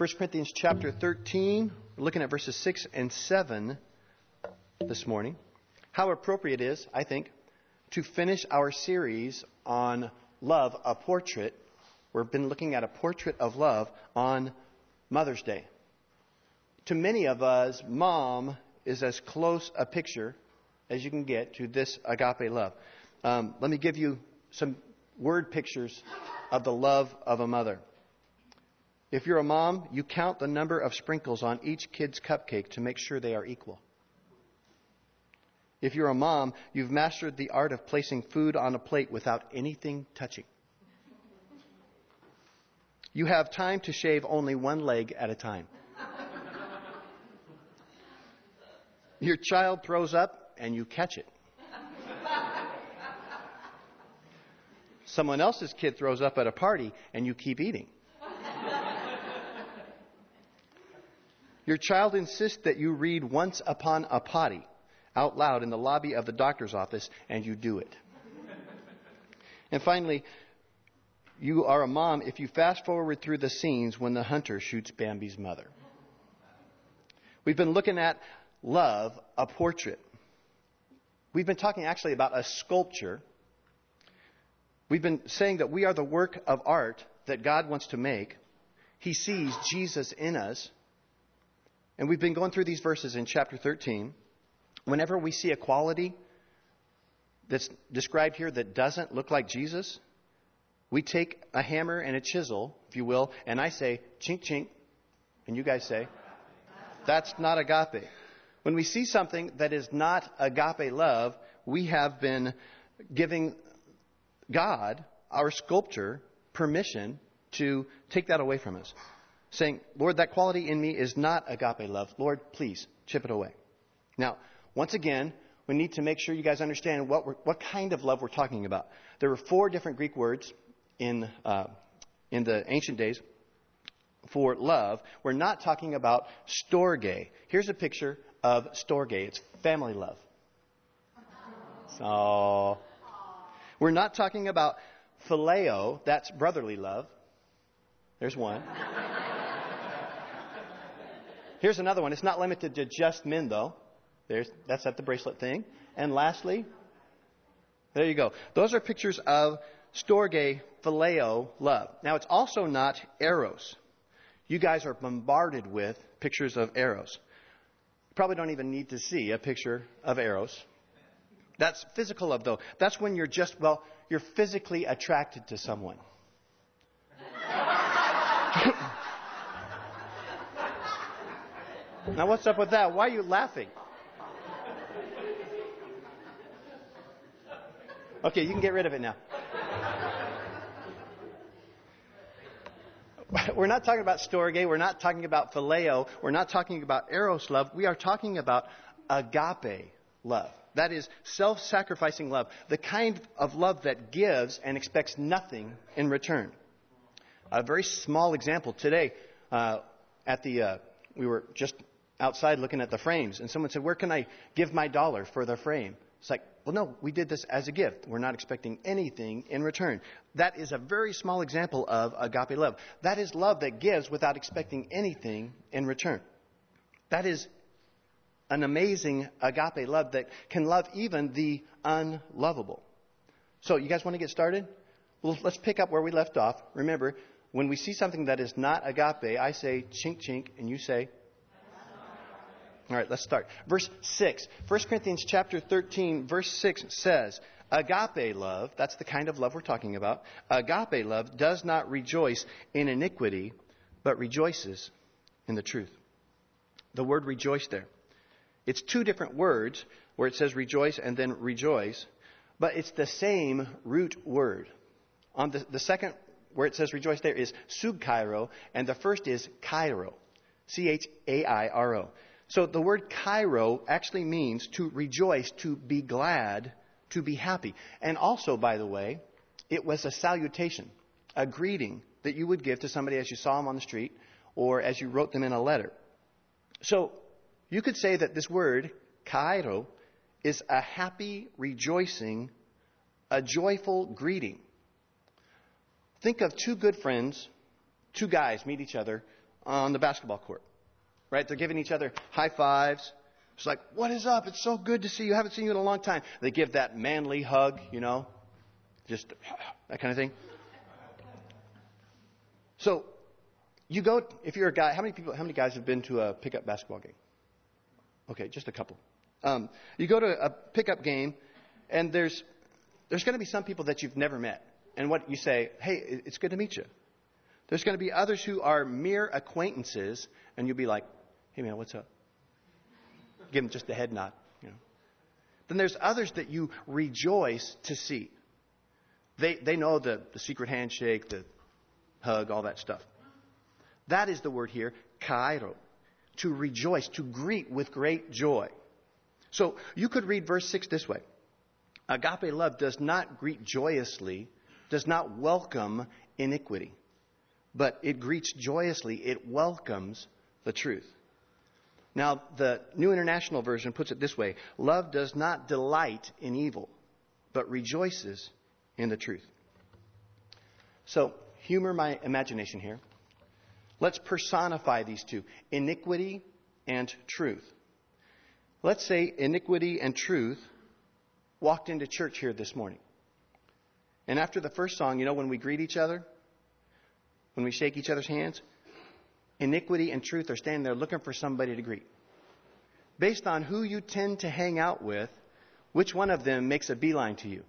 1 Corinthians chapter 13, we're looking at verses 6 and 7 this morning. How appropriate it is, I think, to finish our series on love, a portrait. We've been looking at a portrait of love on Mother's Day. To many of us, mom is as close a picture as you can get to this agape love. Um, let me give you some word pictures of the love of a mother. If you're a mom, you count the number of sprinkles on each kid's cupcake to make sure they are equal. If you're a mom, you've mastered the art of placing food on a plate without anything touching. You have time to shave only one leg at a time. Your child throws up and you catch it. Someone else's kid throws up at a party and you keep eating. Your child insists that you read Once Upon a Potty out loud in the lobby of the doctor's office, and you do it. and finally, you are a mom if you fast forward through the scenes when the hunter shoots Bambi's mother. We've been looking at love, a portrait. We've been talking actually about a sculpture. We've been saying that we are the work of art that God wants to make. He sees Jesus in us. And we've been going through these verses in chapter 13. Whenever we see a quality that's described here that doesn't look like Jesus, we take a hammer and a chisel, if you will, and I say, chink, chink. And you guys say, that's not agape. When we see something that is not agape love, we have been giving God, our sculptor, permission to take that away from us saying, Lord, that quality in me is not agape love. Lord, please chip it away. Now, once again, we need to make sure you guys understand what, what kind of love we're talking about. There were four different Greek words in, uh, in the ancient days for love. We're not talking about storge. Here's a picture of storge. It's family love. So, we're not talking about phileo. That's brotherly love. There's one. Here's another one. It's not limited to just men, though. There's, that's at the bracelet thing. And lastly, there you go. Those are pictures of storge phileo love. Now, it's also not eros. You guys are bombarded with pictures of eros. You probably don't even need to see a picture of eros. That's physical love, though. That's when you're just, well, you're physically attracted to someone. Now, what's up with that? Why are you laughing? Okay, you can get rid of it now. We're not talking about storge. We're not talking about phileo. We're not talking about eros love. We are talking about agape love. That is self sacrificing love. The kind of love that gives and expects nothing in return. A very small example today uh, at the, uh, we were just outside looking at the frames, and someone said, Where can I give my dollar for the frame? It's like, well, no, we did this as a gift. We're not expecting anything in return. That is a very small example of agape love. That is love that gives without expecting anything in return. That is an amazing agape love that can love even the unlovable. So, you guys want to get started? Well, let's pick up where we left off. Remember, when we see something that is not agape, I say chink chink, and you say all right, let's start. Verse 6. 1 Corinthians chapter 13, verse 6 says, Agape love, that's the kind of love we're talking about. Agape love does not rejoice in iniquity, but rejoices in the truth. The word rejoice there. It's two different words where it says rejoice and then rejoice, but it's the same root word. On the, the second where it says rejoice there is subkairo, and the first is chairo. C H A I R O. So the word chairo actually means to rejoice, to be glad, to be happy. And also, by the way, it was a salutation, a greeting that you would give to somebody as you saw them on the street or as you wrote them in a letter. So you could say that this word, chairo, is a happy, rejoicing, a joyful greeting. Think of two good friends, two guys meet each other on the basketball court, right? They're giving each other high fives. It's like, what is up? It's so good to see you. I haven't seen you in a long time. They give that manly hug, you know, just that kind of thing. So, you go, if you're a guy, how many people, how many guys have been to a pickup basketball game? Okay, just a couple. Um, you go to a pickup game, and there's, there's going to be some people that you've never met. And what you say, hey, it's good to meet you. There's going to be others who are mere acquaintances, and you'll be like, hey man, what's up? Give them just a head nod. You know. Then there's others that you rejoice to see. They, they know the, the secret handshake, the hug, all that stuff. That is the word here, chairo, to rejoice, to greet with great joy. So you could read verse 6 this way Agape love does not greet joyously, does not welcome iniquity, but it greets joyously, it welcomes the truth. Now, the New International Version puts it this way Love does not delight in evil, but rejoices in the truth. So, humor my imagination here. Let's personify these two iniquity and truth. Let's say iniquity and truth walked into church here this morning. And after the first song, you know, when we greet each other, when we shake each other's hands, iniquity and truth are standing there looking for somebody to greet. Based on who you tend to hang out with, which one of them makes a beeline to you?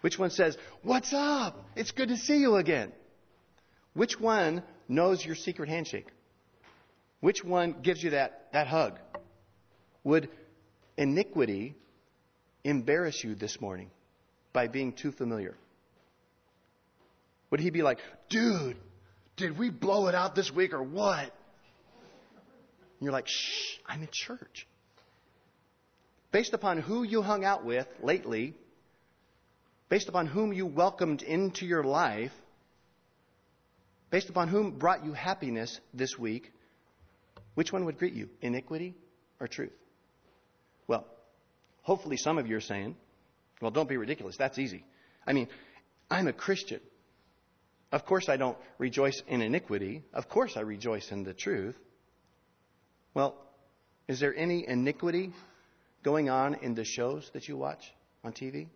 Which one says, What's up? It's good to see you again. Which one knows your secret handshake? Which one gives you that, that hug? Would iniquity embarrass you this morning by being too familiar? Would he be like, dude, did we blow it out this week or what? And you're like, shh, I'm in church. Based upon who you hung out with lately, based upon whom you welcomed into your life, based upon whom brought you happiness this week, which one would greet you? Iniquity or truth? Well, hopefully some of you are saying, well, don't be ridiculous. That's easy. I mean, I'm a Christian. Of course, I don't rejoice in iniquity. Of course, I rejoice in the truth. Well, is there any iniquity going on in the shows that you watch on TV?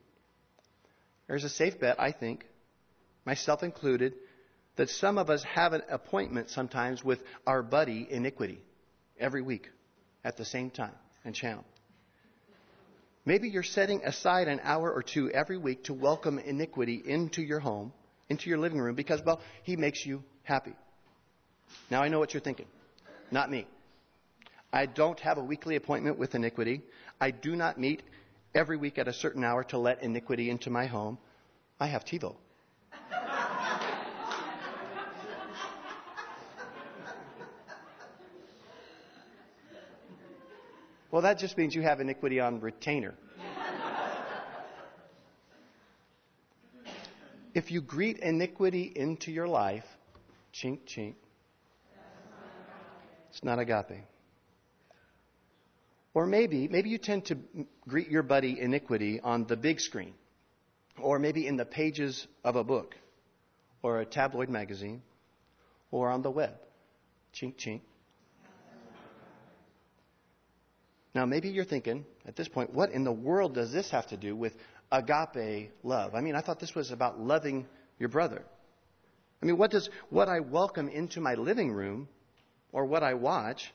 There's a safe bet, I think, myself included, that some of us have an appointment sometimes with our buddy iniquity every week at the same time and channel. Maybe you're setting aside an hour or two every week to welcome iniquity into your home, into your living room, because, well, he makes you happy. Now I know what you're thinking. Not me. I don't have a weekly appointment with iniquity. I do not meet every week at a certain hour to let iniquity into my home. I have TiVo. Well, that just means you have iniquity on retainer. If you greet iniquity into your life, chink, chink, it's not agape. Or maybe, maybe you tend to greet your buddy iniquity on the big screen, or maybe in the pages of a book, or a tabloid magazine, or on the web. Chink, chink. Now, maybe you're thinking at this point, what in the world does this have to do with agape love? I mean, I thought this was about loving your brother. I mean, what does what I welcome into my living room, or what I watch,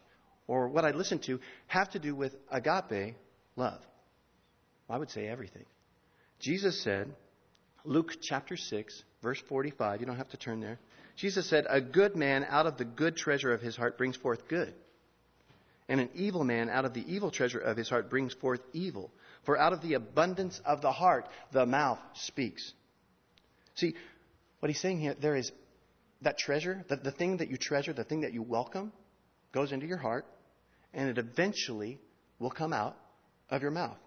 or what I listen to have to do with agape love? Well, I would say everything. Jesus said, Luke chapter 6, verse 45, you don't have to turn there. Jesus said, A good man out of the good treasure of his heart brings forth good and an evil man out of the evil treasure of his heart brings forth evil. For out of the abundance of the heart, the mouth speaks. See, what he's saying here, there is that treasure, the, the thing that you treasure, the thing that you welcome, goes into your heart, and it eventually will come out of your mouth.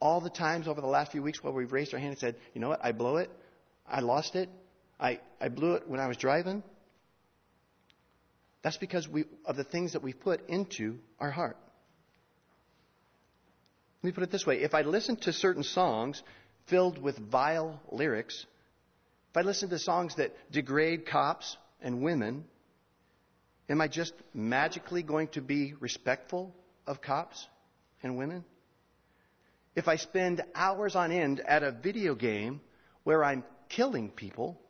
All the times over the last few weeks where we've raised our hand and said, you know what, I blow it, I lost it, I, I blew it when I was driving, that's because we, of the things that we've put into our heart. Let me put it this way. If I listen to certain songs filled with vile lyrics, if I listen to songs that degrade cops and women, Am I just magically going to be respectful of cops and women? If I spend hours on end at a video game where I'm killing people,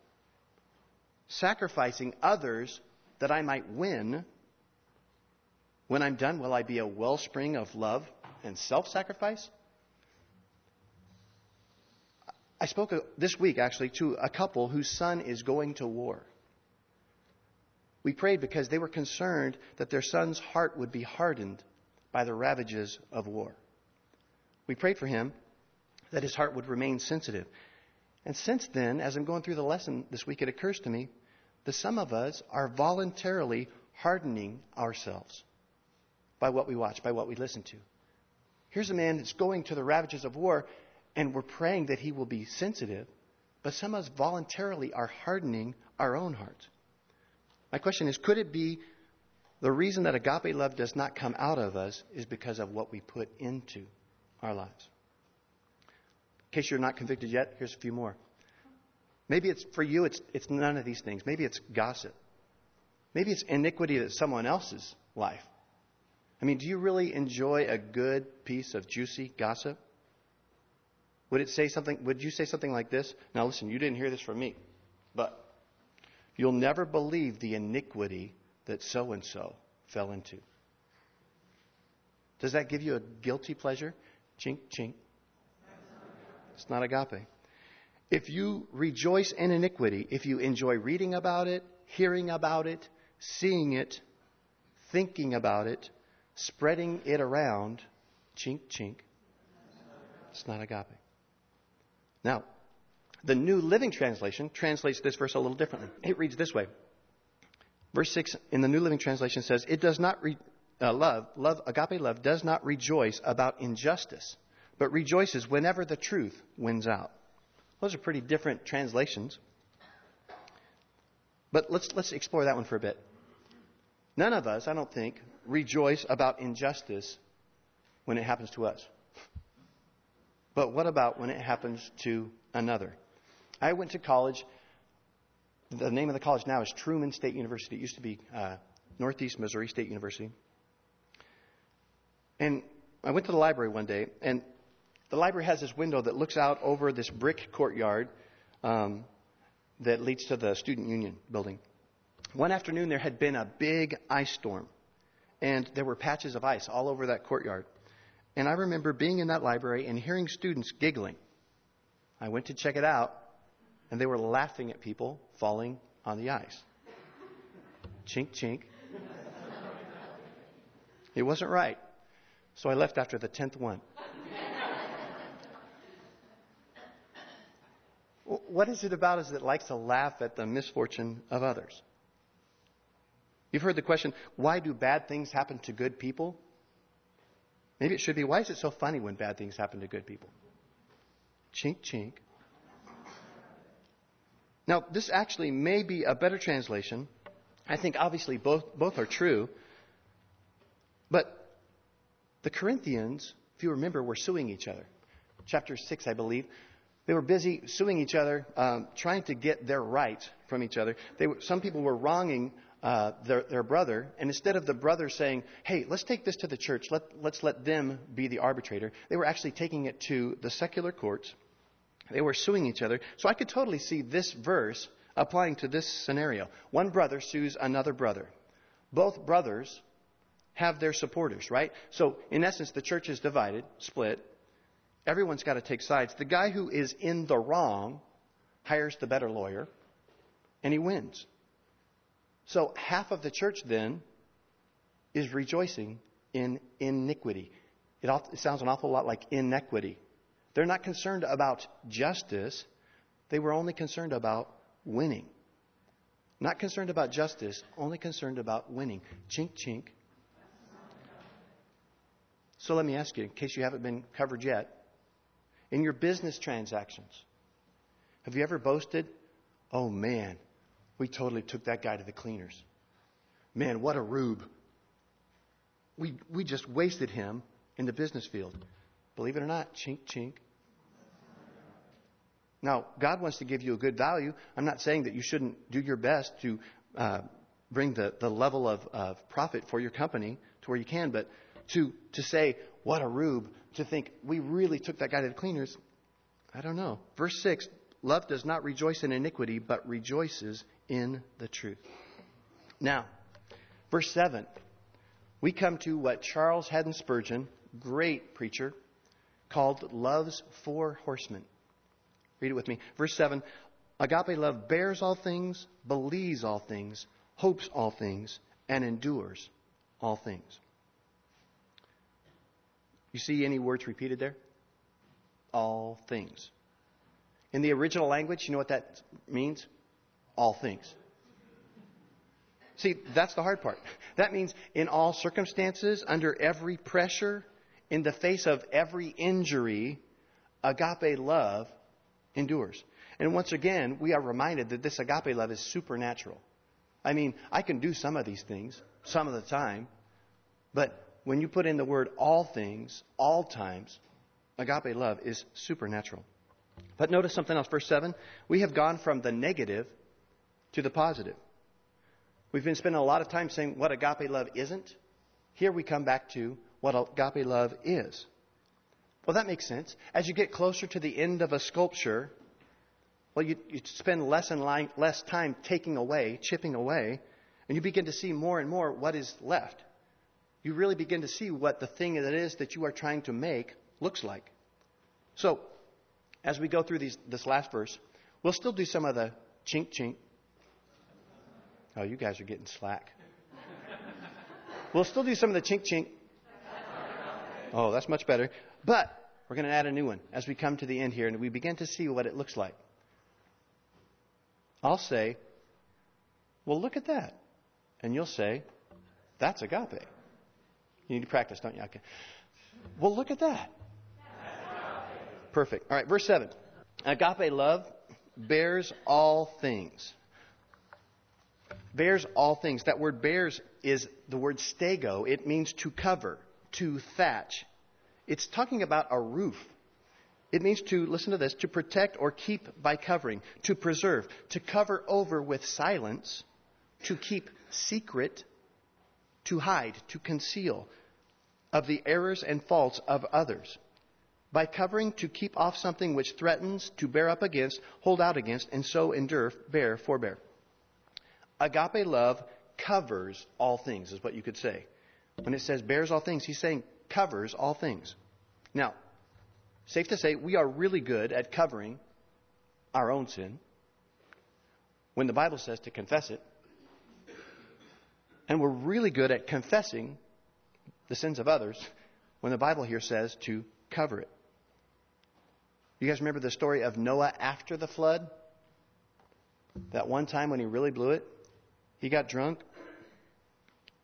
sacrificing others that I might win, when I'm done, will I be a wellspring of love and self sacrifice? I spoke this week actually to a couple whose son is going to war. We prayed because they were concerned that their son's heart would be hardened by the ravages of war. We prayed for him that his heart would remain sensitive. And since then, as I'm going through the lesson this week, it occurs to me that some of us are voluntarily hardening ourselves by what we watch, by what we listen to. Here's a man that's going to the ravages of war, and we're praying that he will be sensitive, but some of us voluntarily are hardening our own hearts. My question is could it be the reason that agape love does not come out of us is because of what we put into our lives? In case you're not convicted yet, here's a few more. Maybe it's for you, it's, it's none of these things. Maybe it's gossip. Maybe it's iniquity that's someone else's life. I mean, do you really enjoy a good piece of juicy gossip? Would it say something? Would you say something like this? Now, listen, you didn't hear this from me, but You'll never believe the iniquity that so and so fell into. Does that give you a guilty pleasure? Chink, chink. It's not agape. If you rejoice in iniquity, if you enjoy reading about it, hearing about it, seeing it, thinking about it, spreading it around, chink, chink, it's not agape. Now, the New Living Translation translates this verse a little differently. It reads this way. Verse 6 in the New Living Translation says, It does not re- uh, love, love, agape love does not rejoice about injustice, but rejoices whenever the truth wins out. Those are pretty different translations. But let's, let's explore that one for a bit. None of us, I don't think, rejoice about injustice when it happens to us. But what about when it happens to another? I went to college. The name of the college now is Truman State University. It used to be uh, Northeast Missouri State University. And I went to the library one day, and the library has this window that looks out over this brick courtyard um, that leads to the Student Union building. One afternoon, there had been a big ice storm, and there were patches of ice all over that courtyard. And I remember being in that library and hearing students giggling. I went to check it out, and they were laughing at people falling on the ice. chink, chink. It wasn't right. So I left after the tenth one. what is it about us that likes to laugh at the misfortune of others? You've heard the question, why do bad things happen to good people? Maybe it should be, why is it so funny when bad things happen to good people? Chink, chink. Now, this actually may be a better translation. I think obviously both, both are true. But the Corinthians, if you remember, were suing each other. Chapter 6, I believe. They were busy suing each other, um, trying to get their rights from each other. Were, some people were wronging uh, their, their, brother, and instead of the brother saying, hey, let's take this to the church, let, let's let them be the arbitrator, they were actually taking it to the secular courts they were suing each other. So I could totally see this verse applying to this scenario. One brother sues another brother. Both brothers have their supporters, right? So in essence, the church is divided, split. Everyone's got to take sides. The guy who is in the wrong hires the better lawyer, and he wins. So half of the church then is rejoicing in iniquity. It, sounds an awful lot like inequity. They're not concerned about justice. They were only concerned about winning. Not concerned about justice, only concerned about winning. Chink, chink. So let me ask you, in case you haven't been covered yet, in your business transactions, have you ever boasted, oh man, we totally took that guy to the cleaners? Man, what a rube. We, we just wasted him in the business field. Believe it or not, chink, chink. Now, God wants to give you a good value. I'm not saying that you shouldn't do your best to uh, bring the, the level of, of profit for your company to where you can, but to, to say, what a rube, to think we really took that guy to the cleaners, I don't know. Verse 6 Love does not rejoice in iniquity, but rejoices in the truth. Now, verse 7, we come to what Charles Haddon Spurgeon, great preacher, called love's four horsemen. Read it with me. Verse 7 Agape love bears all things, believes all things, hopes all things, and endures all things. You see any words repeated there? All things. In the original language, you know what that means? All things. See, that's the hard part. That means in all circumstances, under every pressure, in the face of every injury, agape love endures. And once again, we are reminded that this agape love is supernatural. I mean, I can do some of these things some of the time, but when you put in the word all things, all times, agape love is supernatural. But notice something else. Verse 7 we have gone from the negative to the positive. We've been spending a lot of time saying what agape love isn't. Here we come back to what agape love is. Well, that makes sense. As you get closer to the end of a sculpture, well, you, you spend less and less time taking away, chipping away, and you begin to see more and more what is left. You really begin to see what the thing that is that you are trying to make looks like. So, as we go through these, this last verse, we'll still do some of the chink chink. Oh, you guys are getting slack. we'll still do some of the chink chink. Oh, that's much better. But we're going to add a new one as we come to the end here and we begin to see what it looks like. I'll say, well, look at that. And you'll say, that's agape. You need to practice, don't you? Okay. Well, look at that. Perfect. All right, verse 7. Agape love bears all things. Bears all things. That word bears is the word stego. It means to cover, to thatch. It's talking about a roof. It means to, listen to this, to protect or keep by covering, to preserve, to cover over with silence, to keep secret, to hide, to conceal of the errors and faults of others by covering to keep off something which threatens, to bear up against, hold out against, and so endure, bear, forbear. Agape love covers all things, is what you could say. When it says bears all things, he's saying covers all things. Now, safe to say, we are really good at covering our own sin when the Bible says to confess it. And we're really good at confessing the sins of others when the Bible here says to cover it. You guys remember the story of Noah after the flood? That one time when he really blew it, he got drunk.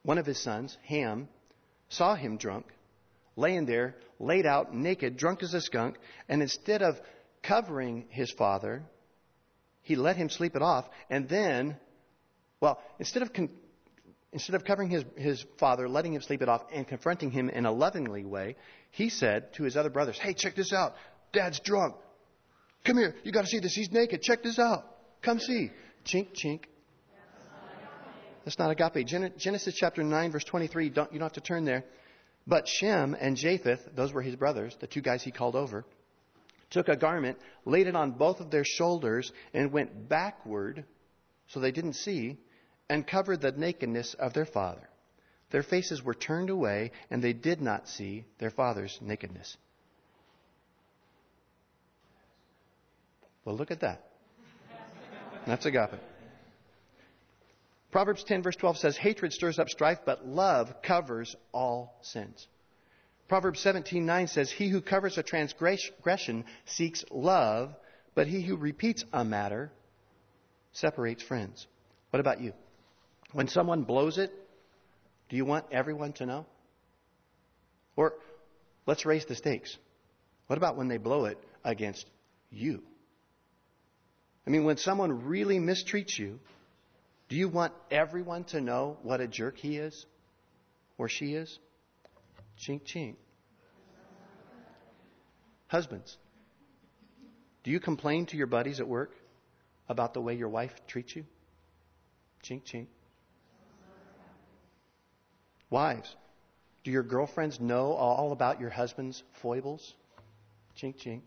One of his sons, Ham, saw him drunk, laying there, laid out, naked, drunk as a skunk, and instead of covering his father, he let him sleep it off, and then, well, instead of con- instead of covering his, his father, letting him sleep it off, and confronting him in a lovingly way, he said to his other brothers, Hey, check this out. Dad's drunk. Come here. You got to see this. He's naked. Check this out. Come see. Chink, chink. That's not agape. Genesis chapter 9, verse 23, don't, you don't have to turn there. But Shem and Japheth, those were his brothers, the two guys he called over, took a garment, laid it on both of their shoulders, and went backward so they didn't see, and covered the nakedness of their father. Their faces were turned away, and they did not see their father's nakedness. Well, look at that. That's agape. Proverbs 10, verse 12 says, Hatred stirs up strife, but love covers all sins. Proverbs 17, 9 says, He who covers a transgression seeks love, but he who repeats a matter separates friends. What about you? When someone blows it, do you want everyone to know? Or let's raise the stakes. What about when they blow it against you? I mean, when someone really mistreats you, do you want everyone to know what a jerk he is or she is? Chink, chink. Husbands, do you complain to your buddies at work about the way your wife treats you? Chink, chink. Wives, do your girlfriends know all about your husband's foibles? Chink, chink.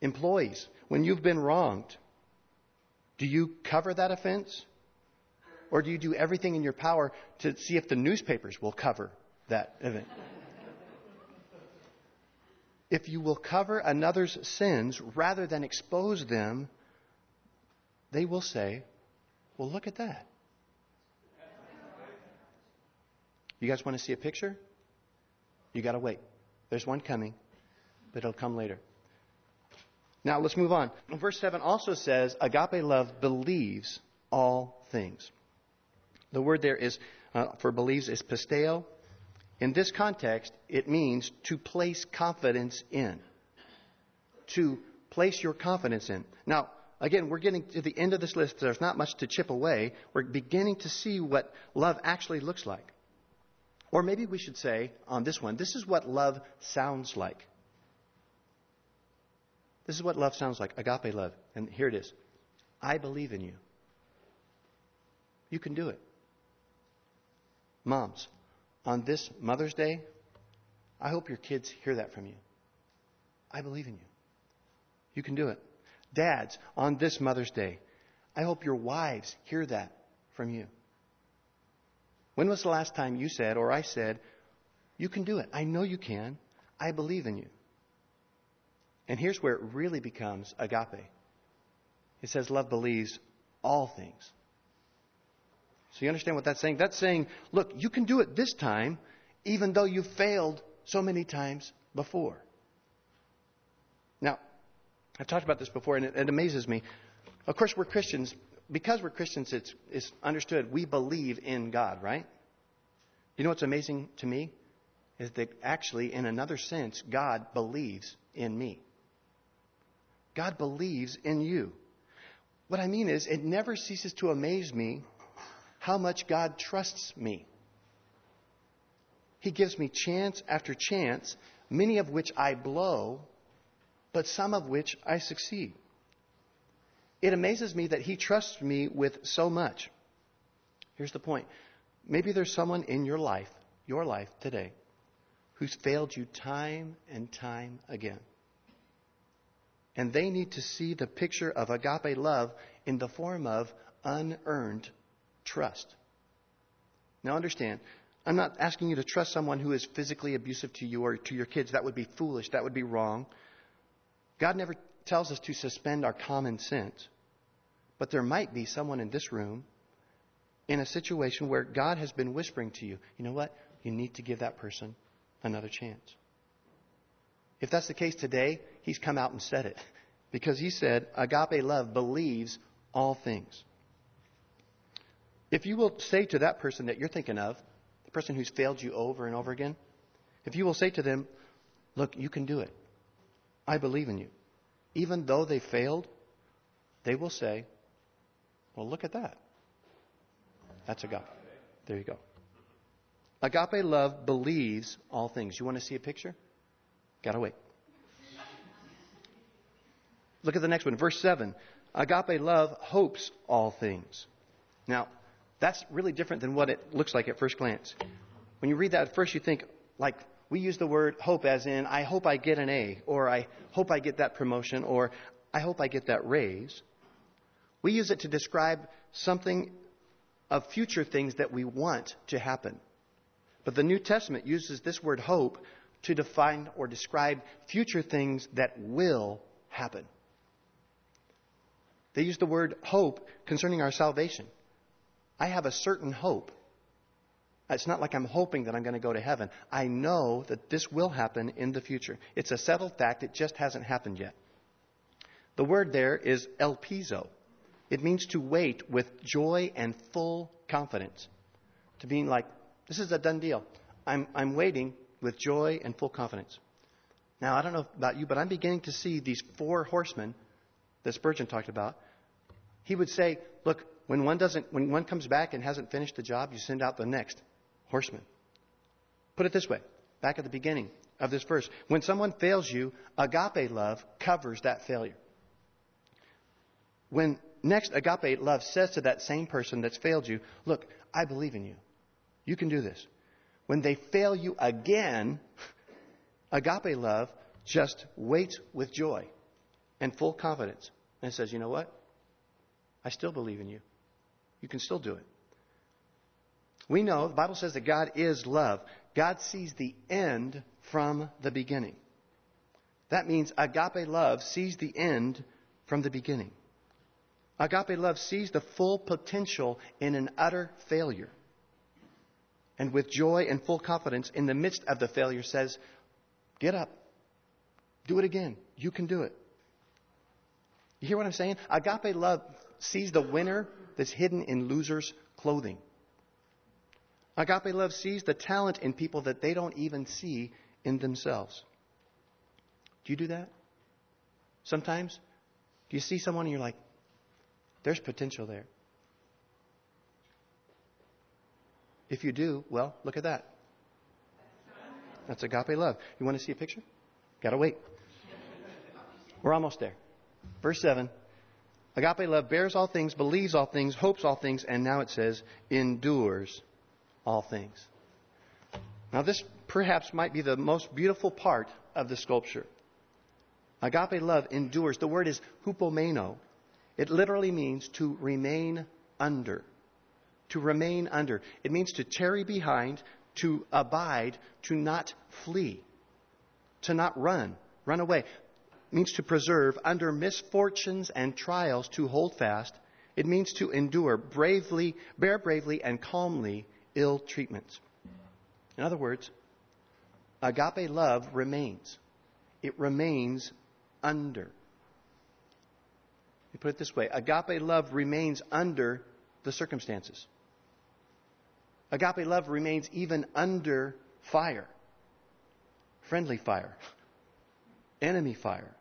Employees, when you've been wronged, do you cover that offense? Or do you do everything in your power to see if the newspapers will cover that event? if you will cover another's sins rather than expose them, they will say, Well, look at that. You guys want to see a picture? You got to wait. There's one coming, but it'll come later. Now let's move on. Verse 7 also says, Agape love believes all things. The word there is, uh, for believes, is pisteo. In this context, it means to place confidence in. To place your confidence in. Now, again, we're getting to the end of this list. There's not much to chip away. We're beginning to see what love actually looks like. Or maybe we should say on this one, this is what love sounds like. This is what love sounds like agape love. And here it is I believe in you. You can do it. Moms, on this Mother's Day, I hope your kids hear that from you. I believe in you. You can do it. Dads, on this Mother's Day, I hope your wives hear that from you. When was the last time you said, or I said, You can do it? I know you can. I believe in you. And here's where it really becomes agape it says, Love believes all things. So you understand what that's saying? That's saying, look, you can do it this time, even though you've failed so many times before. Now, I've talked about this before, and it, it amazes me. Of course, we're Christians. Because we're Christians, it's, it's understood we believe in God, right? You know what's amazing to me? Is that actually, in another sense, God believes in me. God believes in you. What I mean is, it never ceases to amaze me how much God trusts me. He gives me chance after chance, many of which I blow, but some of which I succeed. It amazes me that He trusts me with so much. Here's the point. Maybe there's someone in your life, your life today, who's failed you time and time again. And they need to see the picture of agape love in the form of unearned trust. Now understand, I'm not asking you to trust someone who is physically abusive to you or to your kids. That would be foolish. That would be wrong. God never tells us to suspend our common sense. But there might be someone in this room in a situation where God has been whispering to you, you know what? You need to give that person another chance. If that's the case today, He's come out and said it. Because He said, agape love believes all things. If you will say to that person that you're thinking of, the person who's failed you over and over again, if you will say to them, Look, you can do it. I believe in you. Even though they failed, they will say, Well, look at that. That's agape. There you go. Agape love believes all things. You want to see a picture? Gotta wait. Look at the next one, verse 7. Agape love hopes all things. Now, that's really different than what it looks like at first glance. When you read that at first, you think, like, we use the word hope as in, I hope I get an A, or I hope I get that promotion, or I hope I get that raise. We use it to describe something of future things that we want to happen. But the New Testament uses this word hope to define or describe future things that will happen. They use the word hope concerning our salvation. I have a certain hope. It's not like I'm hoping that I'm going to go to heaven. I know that this will happen in the future. It's a settled fact. It just hasn't happened yet. The word there is elpizo. It means to wait with joy and full confidence. To being like, this is a done deal. I'm, I'm waiting with joy and full confidence. Now, I don't know about you, but I'm beginning to see these four horsemen that Spurgeon talked about. He would say, look, when one doesn't, when one comes back and hasn't finished the job, you send out the next horseman. Put it this way, back at the beginning of this verse. When someone fails you, agape love covers that failure. When next agape love says to that same person that's failed you, look, I believe in you. You can do this. When they fail you again, agape love just waits with joy and full confidence and says, You know what? I still believe in you. You can still do it. We know the Bible says that God is love. God sees the end from the beginning. That means agape love sees the end from the beginning. Agape love sees the full potential in an utter failure. And with joy and full confidence in the midst of the failure says, Get up. Do it again. You can do it. You hear what I'm saying? Agape love sees the winner that's hidden in losers' clothing. Agape love sees the talent in people that they don't even see in themselves. Do you do that? Sometimes? Do you see someone and you're like, there's potential there? If you do, well, look at that. That's agape love. You want to see a picture? Gotta wait. We're almost there. Verse 7 Agape love bears all things, believes all things, hopes all things, and now it says, endures all things. Now, this perhaps might be the most beautiful part of the sculpture. Agape love endures. The word is hupomeno. It literally means to remain under. To remain under. It means to tarry behind, to abide, to not flee, to not run, run away. Means to preserve under misfortunes and trials, to hold fast. It means to endure bravely, bear bravely and calmly ill treatments. In other words, agape love remains. It remains under. You put it this way agape love remains under the circumstances. Agape love remains even under fire friendly fire, enemy fire.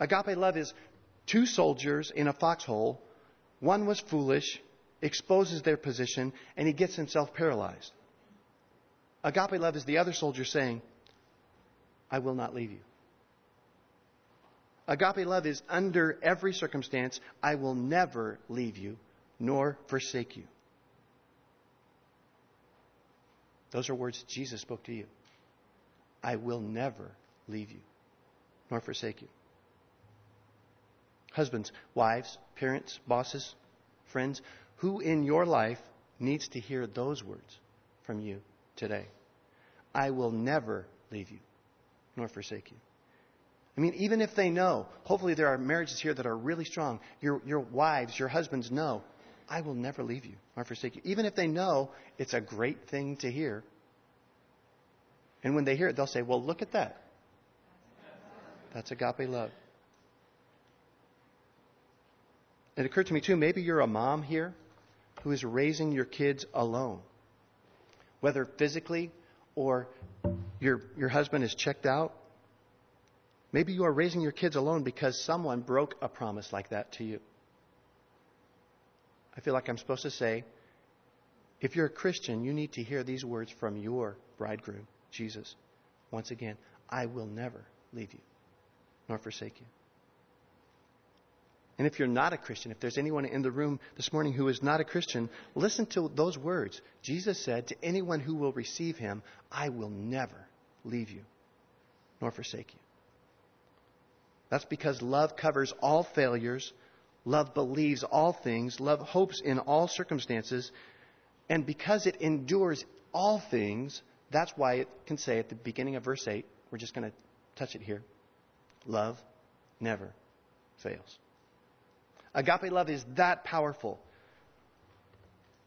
Agape love is two soldiers in a foxhole. One was foolish, exposes their position, and he gets himself paralyzed. Agape love is the other soldier saying, I will not leave you. Agape love is under every circumstance, I will never leave you nor forsake you. Those are words Jesus spoke to you. I will never leave you nor forsake you. Husbands, wives, parents, bosses, friends, who in your life needs to hear those words from you today? I will never leave you nor forsake you. I mean, even if they know, hopefully there are marriages here that are really strong. Your, your wives, your husbands know, I will never leave you nor forsake you. Even if they know it's a great thing to hear. And when they hear it, they'll say, Well, look at that. That's agape love. It occurred to me, too, maybe you're a mom here who is raising your kids alone, whether physically or your, your husband is checked out. Maybe you are raising your kids alone because someone broke a promise like that to you. I feel like I'm supposed to say, if you're a Christian, you need to hear these words from your bridegroom, Jesus. Once again, I will never leave you nor forsake you. And if you're not a Christian, if there's anyone in the room this morning who is not a Christian, listen to those words. Jesus said, To anyone who will receive him, I will never leave you nor forsake you. That's because love covers all failures, love believes all things, love hopes in all circumstances, and because it endures all things, that's why it can say at the beginning of verse 8, we're just going to touch it here love never fails. Agape love is that powerful.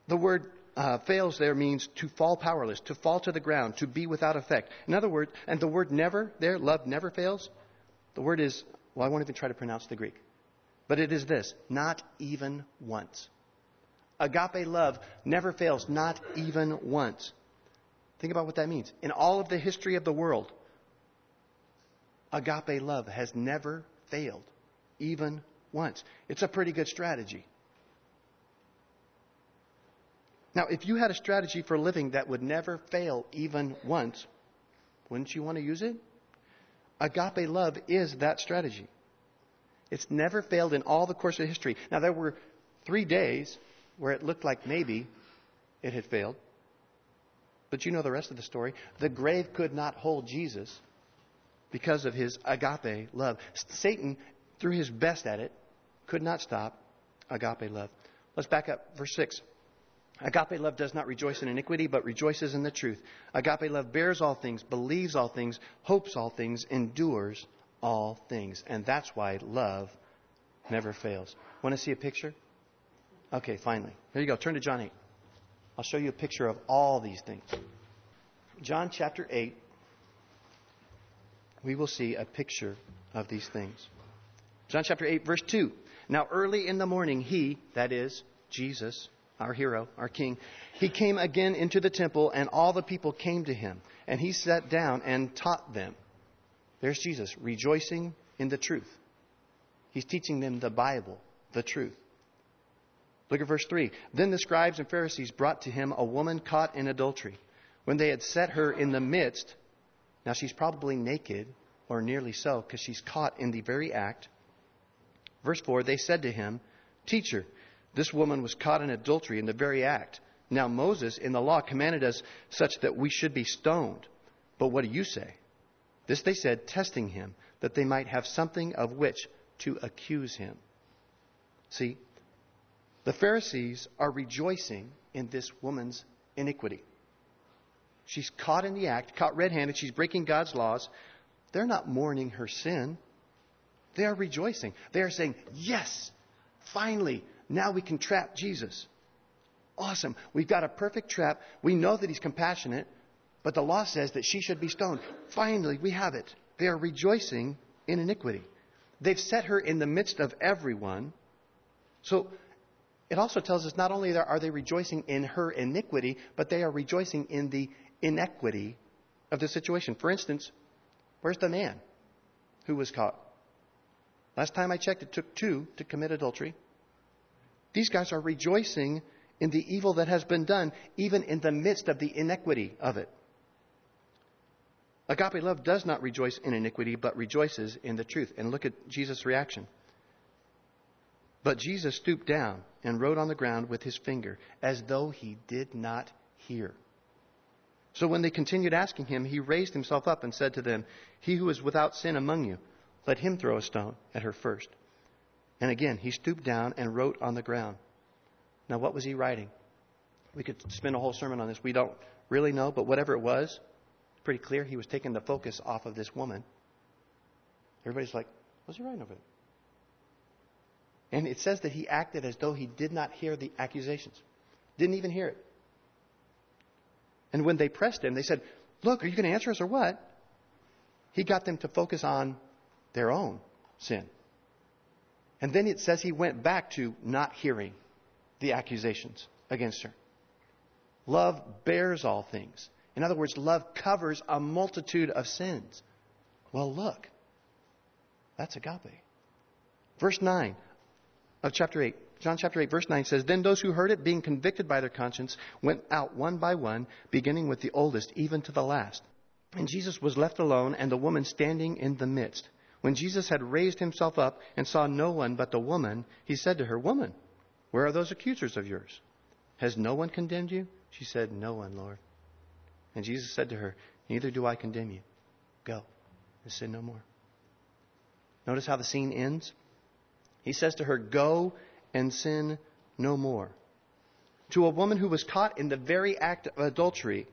The word uh, fails there means to fall powerless, to fall to the ground, to be without effect. In other words, and the word never there, love never fails, the word is, well, I won't even try to pronounce the Greek. But it is this not even once. Agape love never fails, not even once. Think about what that means. In all of the history of the world, agape love has never failed, even once. It's a pretty good strategy. Now, if you had a strategy for living that would never fail even once, wouldn't you want to use it? Agape love is that strategy. It's never failed in all the course of history. Now, there were three days where it looked like maybe it had failed. But you know the rest of the story. The grave could not hold Jesus because of his agape love. Satan, threw his best at it, could not stop agape love. Let's back up. Verse 6. Agape love does not rejoice in iniquity, but rejoices in the truth. Agape love bears all things, believes all things, hopes all things, endures all things. And that's why love never fails. Want to see a picture? Okay, finally. Here you go. Turn to John 8. I'll show you a picture of all these things. John chapter 8, we will see a picture of these things. John chapter 8, verse 2. Now, early in the morning, he, that is, Jesus, our hero, our king, he came again into the temple, and all the people came to him. And he sat down and taught them. There's Jesus, rejoicing in the truth. He's teaching them the Bible, the truth. Look at verse 3. Then the scribes and Pharisees brought to him a woman caught in adultery. When they had set her in the midst, now she's probably naked, or nearly so, because she's caught in the very act. Verse 4 They said to him, Teacher, this woman was caught in adultery in the very act. Now Moses in the law commanded us such that we should be stoned. But what do you say? This they said, testing him, that they might have something of which to accuse him. See, the Pharisees are rejoicing in this woman's iniquity. She's caught in the act, caught red handed. She's breaking God's laws. They're not mourning her sin. They are rejoicing. They are saying, Yes, finally, now we can trap Jesus. Awesome. We've got a perfect trap. We know that he's compassionate, but the law says that she should be stoned. Finally, we have it. They are rejoicing in iniquity. They've set her in the midst of everyone. So it also tells us not only are they rejoicing in her iniquity, but they are rejoicing in the inequity of the situation. For instance, where's the man who was caught? Last time I checked, it took two to commit adultery. These guys are rejoicing in the evil that has been done, even in the midst of the inequity of it. Agape love does not rejoice in iniquity, but rejoices in the truth. And look at Jesus' reaction. But Jesus stooped down and wrote on the ground with his finger, as though he did not hear. So when they continued asking him, he raised himself up and said to them, He who is without sin among you, let him throw a stone at her first. And again, he stooped down and wrote on the ground. Now, what was he writing? We could spend a whole sermon on this. We don't really know, but whatever it was, pretty clear he was taking the focus off of this woman. Everybody's like, what's he writing over there? And it says that he acted as though he did not hear the accusations, didn't even hear it. And when they pressed him, they said, Look, are you going to answer us or what? He got them to focus on their own sin. And then it says he went back to not hearing the accusations against her. Love bears all things. In other words, love covers a multitude of sins. Well, look. That's agape. Verse 9 of chapter 8. John chapter 8, verse 9 says, Then those who heard it, being convicted by their conscience, went out one by one, beginning with the oldest, even to the last. And Jesus was left alone, and the woman standing in the midst. When Jesus had raised himself up and saw no one but the woman, he said to her, Woman, where are those accusers of yours? Has no one condemned you? She said, No one, Lord. And Jesus said to her, Neither do I condemn you. Go and sin no more. Notice how the scene ends? He says to her, Go and sin no more. To a woman who was caught in the very act of adultery,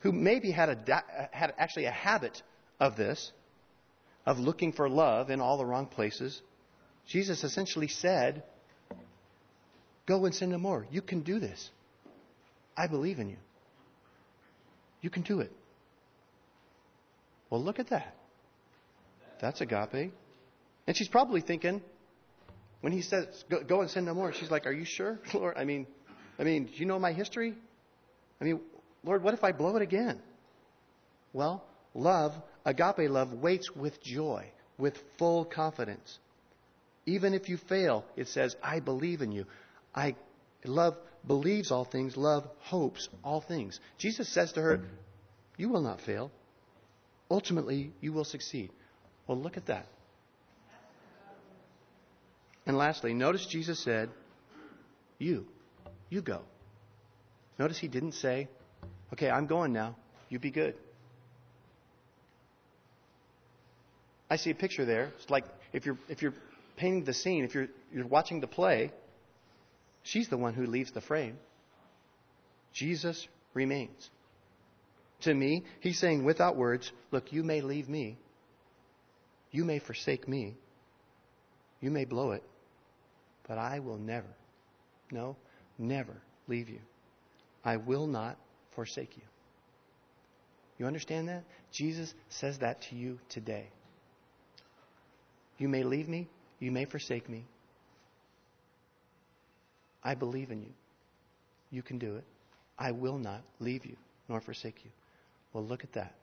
who maybe had, a, had actually a habit of this, of looking for love in all the wrong places, Jesus essentially said, Go and sin no more. You can do this. I believe in you. You can do it. Well, look at that. That's agape. And she's probably thinking, when he says, go, go and sin no more, she's like, Are you sure, Lord? I mean, I mean, do you know my history? I mean, Lord, what if I blow it again? Well, love Agape love waits with joy, with full confidence. Even if you fail, it says, I believe in you. I love believes all things, love hopes all things. Jesus says to her, You will not fail. Ultimately, you will succeed. Well, look at that. And lastly, notice Jesus said, You, you go. Notice he didn't say, Okay, I'm going now. You be good. I see a picture there. It's like if you're if you're painting the scene, if you're you're watching the play, she's the one who leaves the frame. Jesus remains. To me, he's saying without words, look, you may leave me. You may forsake me. You may blow it. But I will never, no, never leave you. I will not forsake you. You understand that? Jesus says that to you today. You may leave me, you may forsake me. I believe in you. You can do it. I will not leave you nor forsake you. Well, look at that.